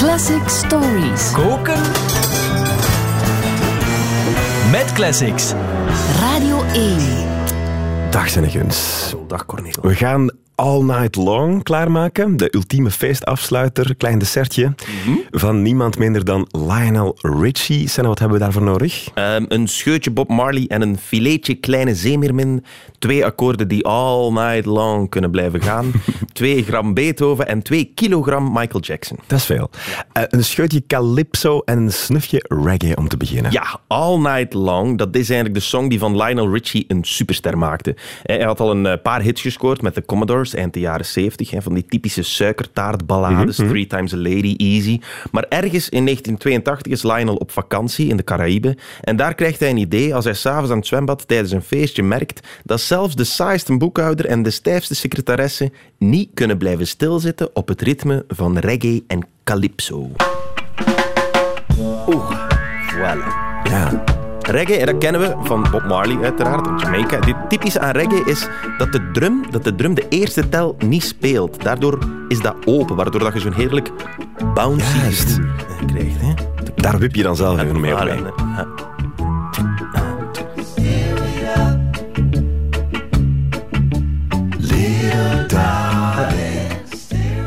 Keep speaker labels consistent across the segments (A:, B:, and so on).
A: Classic Stories.
B: Koken. Met classics.
A: Radio 1.
C: Dag Senneguns.
B: Dag Cornel.
C: We gaan All Night Long klaarmaken. De ultieme feestafsluiter, klein dessertje. Van niemand minder dan Lionel Richie. Senna, wat hebben we daarvoor nodig?
D: Ehm, een scheutje Bob Marley en een filetje kleine zeemeermin. Twee akkoorden die all night long kunnen blijven gaan. twee gram Beethoven en twee kilogram Michael Jackson.
C: Dat is veel. Eh, een scheutje calypso en een snufje reggae om te beginnen.
D: Ja, All Night Long, dat is eigenlijk de song die van Lionel Richie een superster maakte. Hij had al een eh, paar hits gescoord met de Commodores eind de jaren 70, van die typische suikertaartballades, Three Times a Lady, Easy. Maar ergens in 1982 is Lionel op vakantie in de Caraïben en daar krijgt hij een idee als hij s'avonds aan het zwembad tijdens een feestje merkt dat zelfs de saaiste boekhouder en de stijfste secretaresse niet kunnen blijven stilzitten op het ritme van reggae en calypso. Oeh, voilà.
C: Ja.
D: Reggae, en dat kennen we van Bob Marley uiteraard, uit Jamaica. Het typische aan reggae is dat de, drum, dat de drum de eerste tel niet speelt. Daardoor is dat open, waardoor dat je zo'n heerlijk bouncy
C: Juist.
D: eh, krijgt. Hè?
C: Daar wip je dan zelf even mee op.
D: Voilà,
C: mee.
D: ja.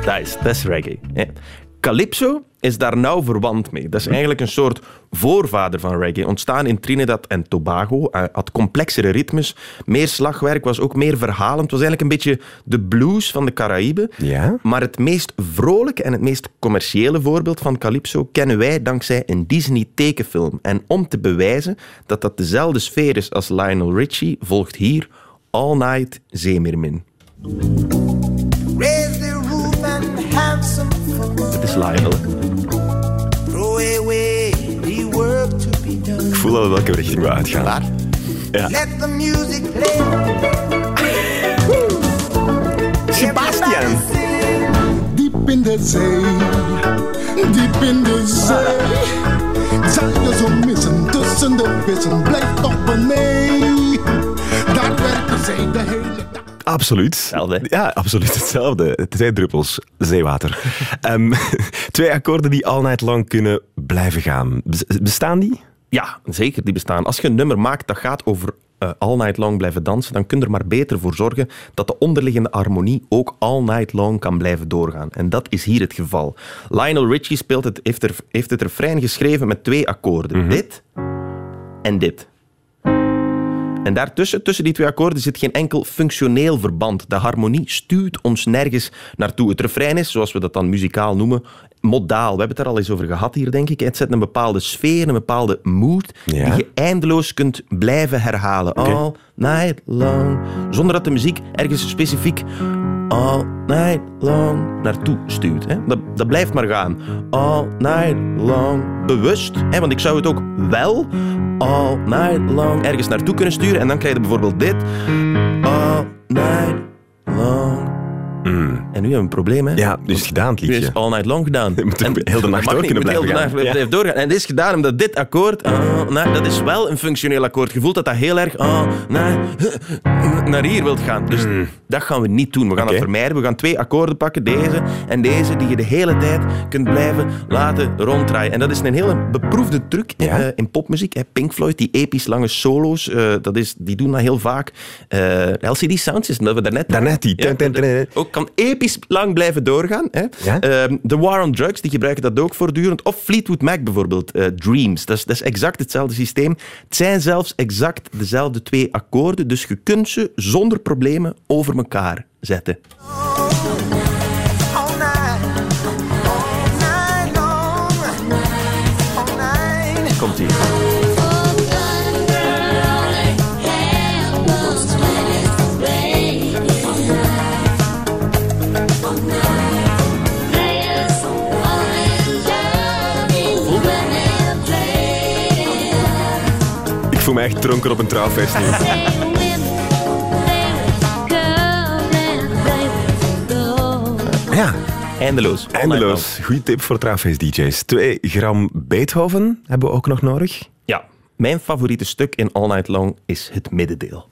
D: Dat is, dat is reggae. Calypso is daar nauw verwant mee. Dat is eigenlijk een soort voorvader van reggae. Ontstaan in Trinidad en Tobago. Hij had complexere ritmes, meer slagwerk, was ook meer verhalend. Het was eigenlijk een beetje de blues van de Caraïben.
C: Ja?
D: Maar het meest vrolijke en het meest commerciële voorbeeld van Calypso kennen wij dankzij een Disney-tekenfilm. En om te bewijzen dat dat dezelfde sfeer is als Lionel Richie, volgt hier All Night Zeemeermin.
E: Done.
C: Ik voel al welke richting we uitgaan.
D: Klaar?
E: Let the music play.
D: Sebastian!
F: Diep in de zee, diep in de zee. Zal je zo missen tussen de vissen, blijf toch beneden. Daar werkt de zee de hele.
C: Absoluut.
D: Hetzelfde?
C: Ja, absoluut hetzelfde. Het zijn druppels zeewater. Ehm, twee akkoorden die all night long kunnen blijven gaan. Bes- Bestaan die?
D: Ja, zeker, die bestaan. Als je een nummer maakt dat gaat over eh, all night long blijven dansen, dan kun je er maar beter voor zorgen dat de onderliggende harmonie ook all night long kan blijven doorgaan. En dat is hier het geval. Lionel Richie speelt het, heeft, er, heeft het refrein geschreven met twee akkoorden. Dit en dit. En daartussen, tussen die twee akkoorden, zit geen enkel functioneel verband. De harmonie stuurt ons nergens naartoe. Het refrein is, zoals we dat dan muzikaal noemen, modaal. We hebben het er al eens over gehad hier, denk ik. Het zet een bepaalde sfeer, een bepaalde mood,
C: Ja.
D: die je eindeloos kunt blijven herhalen. All night long. Zonder dat de muziek ergens specifiek all night long naartoe stuurt. Hè? Dat, dat blijft maar gaan. All night long. Bewust. Hè? Want ik zou het ook wel all night long ergens naartoe kunnen sturen. En dan krijg je bijvoorbeeld dit. All night long. En nu hebben we een probleem, hè?
C: Ja, dus gedaan het
D: Nu is
C: liedje.
D: all night long gedaan.
C: Je moet
D: En
C: heel de nacht door
D: niet,
C: kunnen blijven
D: heel de nacht doorgaan. En dit is gedaan omdat dit akkoord, ah, nou, dat is wel een functioneel akkoord. Je voelt dat dat heel erg ah, naar, naar hier wilt gaan. Dus dat gaan we niet doen. We gaan.
C: Oké.
D: dat vermijden. We gaan twee akkoorden pakken, deze en deze, die je de hele tijd kunt blijven laten ronddraaien. En dat is een hele beproefde truc
C: Ja.
D: eh, in popmuziek. hè. Pink Floyd, die episch lange solo's, eh, dat is, die doen dat heel vaak. Eh, LCD Sound System, dat we daarnet...
C: Daarnet die.
D: Ja,
C: Ten, ten, ten, ten.
D: ook kan episch lang blijven doorgaan. Hè?
C: Ja?
D: Ehm, The War on Drugs, die gebruiken dat ook voortdurend. Of Fleetwood Mac bijvoorbeeld, eh, Dreams. Dat is, dat is exact hetzelfde systeem. Het zijn zelfs exact dezelfde twee akkoorden, dus je kunt ze zonder problemen over elkaar zetten.
C: Voel me echt dronken op een trouwfeest nu. Ja,
D: Eindeloos.
C: eindeloos. Goeie tip voor trouwfeest-dj's. 2 gram Beethoven hebben we ook nog nodig.
D: Ja, mijn favoriete stuk in All Night Long is het middendeel.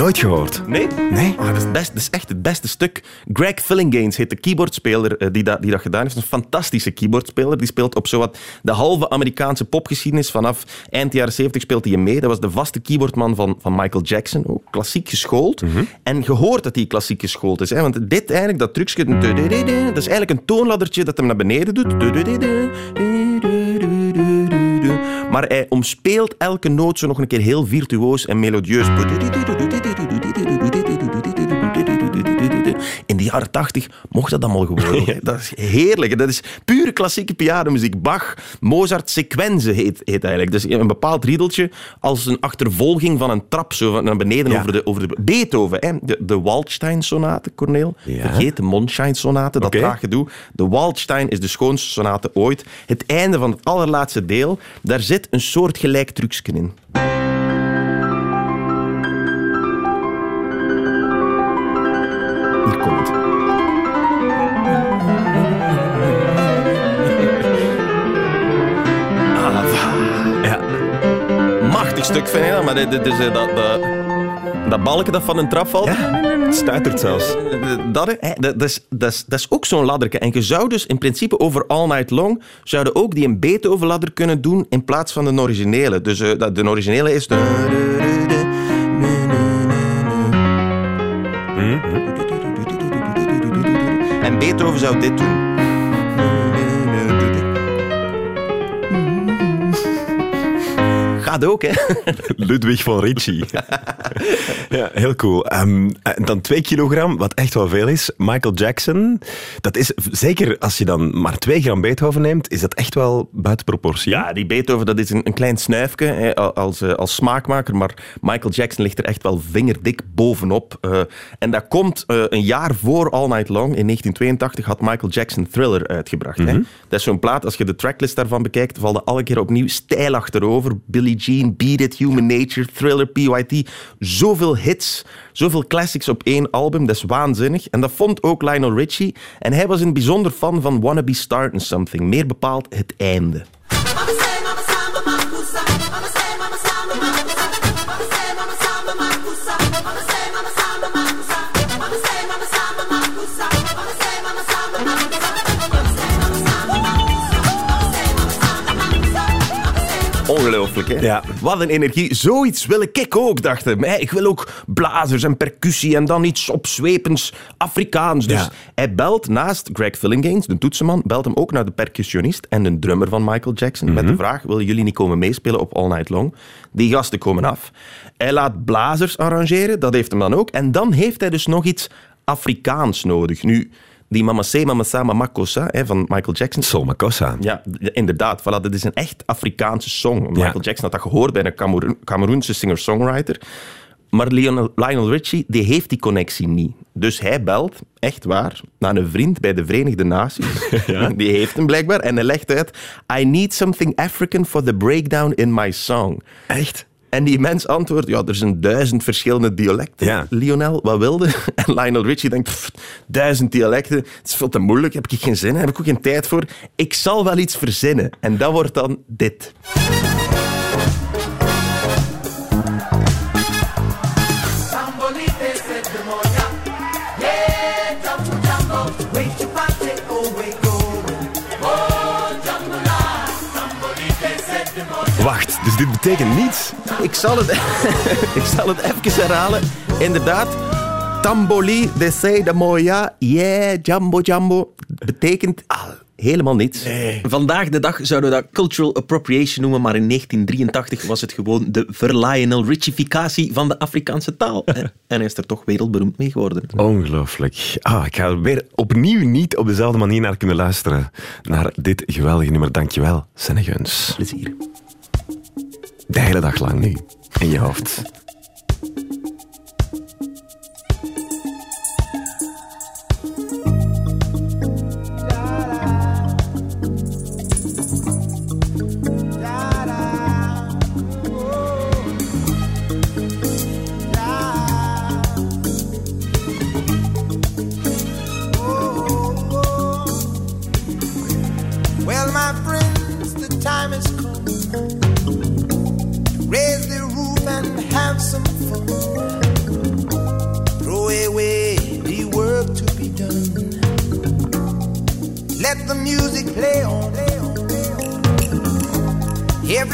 C: Nooit gehoord.
D: Nee?
C: Nee?
D: Ah, dat, is best, dat is echt het beste stuk. Greg Fillinganes heet de keyboardspeler eh, die, dat, die dat gedaan heeft. Een fantastische keyboardspeler. Die speelt op zowat de halve Amerikaanse popgeschiedenis. Vanaf eind jaren 70 speelt hij mee. Dat was de vaste keyboardman van, van Michael Jackson. Ook klassiek geschoold. En je hoort dat hij klassiek geschoold is. Hè? Want dit eigenlijk, dat trucje... Dat is eigenlijk een toonladdertje dat hem naar beneden doet. Maar hij omspeelt elke noot zo nog een keer heel virtuoos en melodieus. Jaren tachtig mocht dat allemaal gewoon. Dat is heerlijk. Dat is pure klassieke pianomuziek. Bach, Mozart, sequenze heet, heet eigenlijk. Dus een bepaald riedeltje als een achtervolging van een trap zo naar beneden
C: Ja.
D: over, de, over de... Beethoven, hè? de, de Waldstein-sonate, Corneel.
C: Ja.
D: Vergeet de Mondschein-sonate, dat
C: Oké.
D: traag gedoe. De Waldstein is de schoonste sonate ooit. Het einde van het allerlaatste deel, daar zit een soort gelijk trucje in. Vind ik dat, maar dit, dit is, eh, dat, dat, dat balken dat van een trap valt.
C: ja. Het stuitert zelfs.
D: Eh, Dat, hè, dat, dat, is, dat, is, dat is ook zo'n ladderke. En je zou dus in principe over All Night Long zouden ook die een Beethoven-ladder kunnen doen in plaats van de originele. Dus eh, dat- de originele is... En Beethoven zou dit doen. Gaat ook, hè?
C: Ludwig van Ritchie. ja, heel cool. Ehm, en dan twee kilogram, wat echt wel veel is. Michael Jackson, dat is zeker als je dan maar twee gram Beethoven neemt, is dat echt wel buiten proportie.
D: Ja, die Beethoven dat is een, een klein snuifje hè, als, eh, als smaakmaker, maar Michael Jackson ligt er echt wel vingerdik bovenop. Eh, en dat komt eh, een jaar voor All Night Long. In 1982 had Michael Jackson Thriller uitgebracht. hè. Dat is zo'n plaat, als je de tracklist daarvan bekijkt, valt er alle keer opnieuw stijl achterover. Billie Jean, Beat It, Human Nature, Thriller, PYT. Zoveel hits, zoveel classics op één album, dat is waanzinnig. En dat vond ook Lionel Richie. En hij was het bijzonder fan van Wanna Be Startin' Something. Meer bepaald het einde. Ongelooflijk, hè?
C: Ja.
D: Wat een energie. Zoiets wil ik ook, dacht hij. Ik wil ook blazers en percussie en dan iets opzwepends Afrikaans. Dus
C: Ja.
D: hij belt naast Greg Fillinganes, de toetsenman, belt hem ook naar de percussionist en de drummer van Michael Jackson met de vraag, willen jullie niet komen meespelen op All Night Long? Die gasten komen af. Hij laat blazers arrangeren, dat heeft hem dan ook. En dan heeft hij dus nog iets Afrikaans nodig. Nu, die Mama Se, Mama Sa, Mama Kosa hè, van Michael Jackson,
C: Sol Makossa.
D: ja, inderdaad. Voilà, dit is een echt Afrikaanse song. Michael
C: Ja.
D: Jackson had dat gehoord bij een Cameroen- Cameroense singer-songwriter. Maar Lionel, Lionel Richie die heeft die connectie niet. Dus hij belt, echt waar, naar een vriend bij de Verenigde Naties. Die heeft hem blijkbaar. En hij legt uit... I need something African for the breakdown in my song.
C: Echt?
D: En die mens antwoordt, ja, er zijn duizend verschillende dialecten.
C: Ja.
D: Lionel, wat wilde? En Lionel Richie denkt, pff, duizend dialecten, het is veel te moeilijk, heb ik geen zin in, heb ik ook geen tijd voor. Ik zal wel iets verzinnen. En dat wordt dan dit.
C: Wacht, dus dit betekent niets?
D: Ik zal het, ik zal het even herhalen. Inderdaad, Tamboli de say de moya, yeah, jambo jambo, betekent helemaal niets.
G: Vandaag de dag zouden we dat cultural appropriation noemen, maar in 1983 was het gewoon de ver-Lionel Richificatie van de Afrikaanse taal. En is er toch wereldberoemd mee geworden.
C: Ongelooflijk. Ah, ik ga er weer opnieuw niet op dezelfde manier naar kunnen luisteren. Naar dit geweldige nummer. Dankjewel, Senneguns.
G: Plezier.
C: De hele dag lang nu. In je hoofd.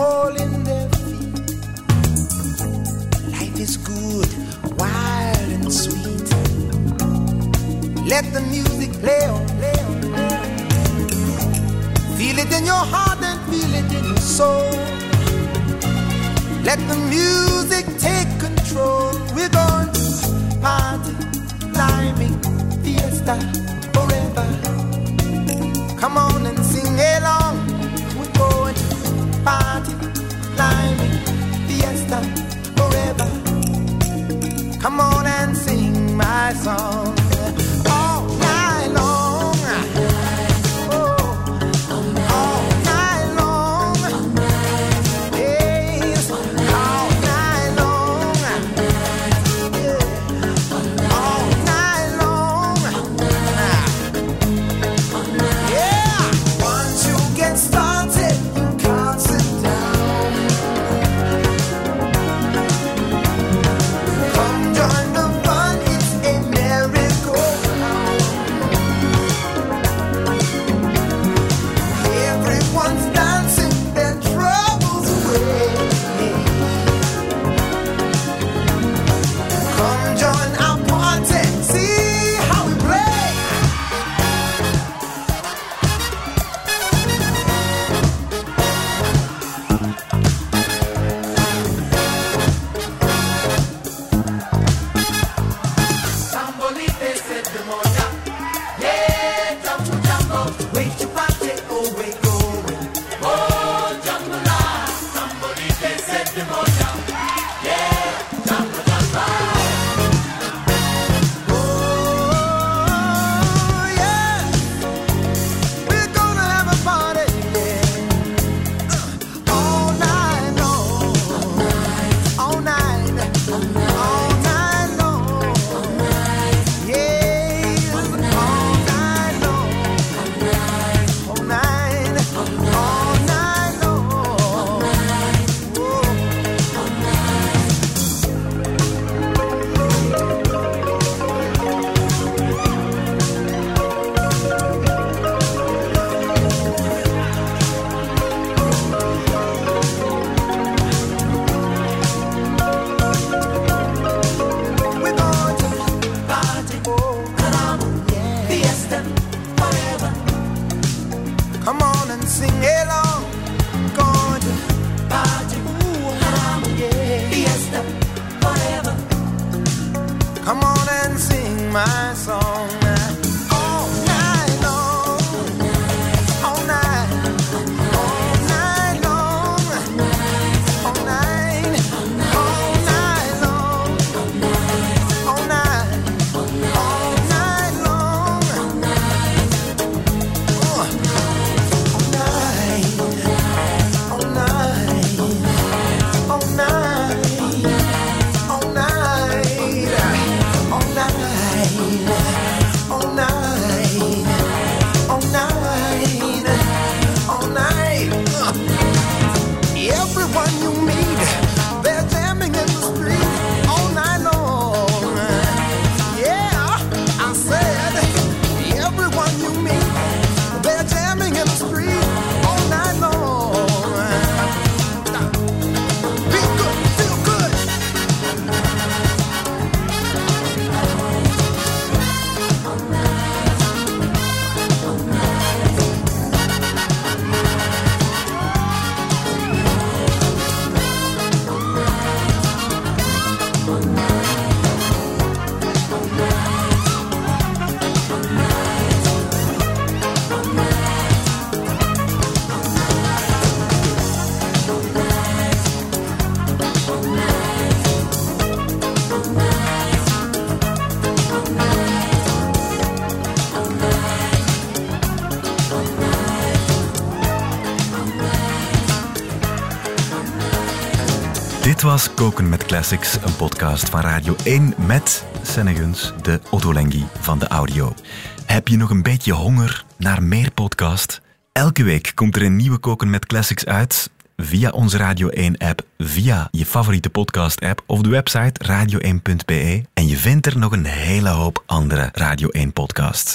E: hole in their feet. Life is good, wild and sweet. Let the music play on, play on, play on. Feel it in your heart and feel it in your soul. Let the music take control. We're going to party, climbing, fiesta. Come on and sing my song.
C: Dit was Koken met Classics, een podcast van Radio 1 met Seneguns, de Ottolenghi van de audio. Heb je nog een beetje honger naar meer podcast? Elke week komt er een nieuwe Koken met Classics uit via onze Radio 1-app, via je favoriete podcast-app of de website radio1.be. En je vindt er nog een hele hoop andere Radio 1-podcasts.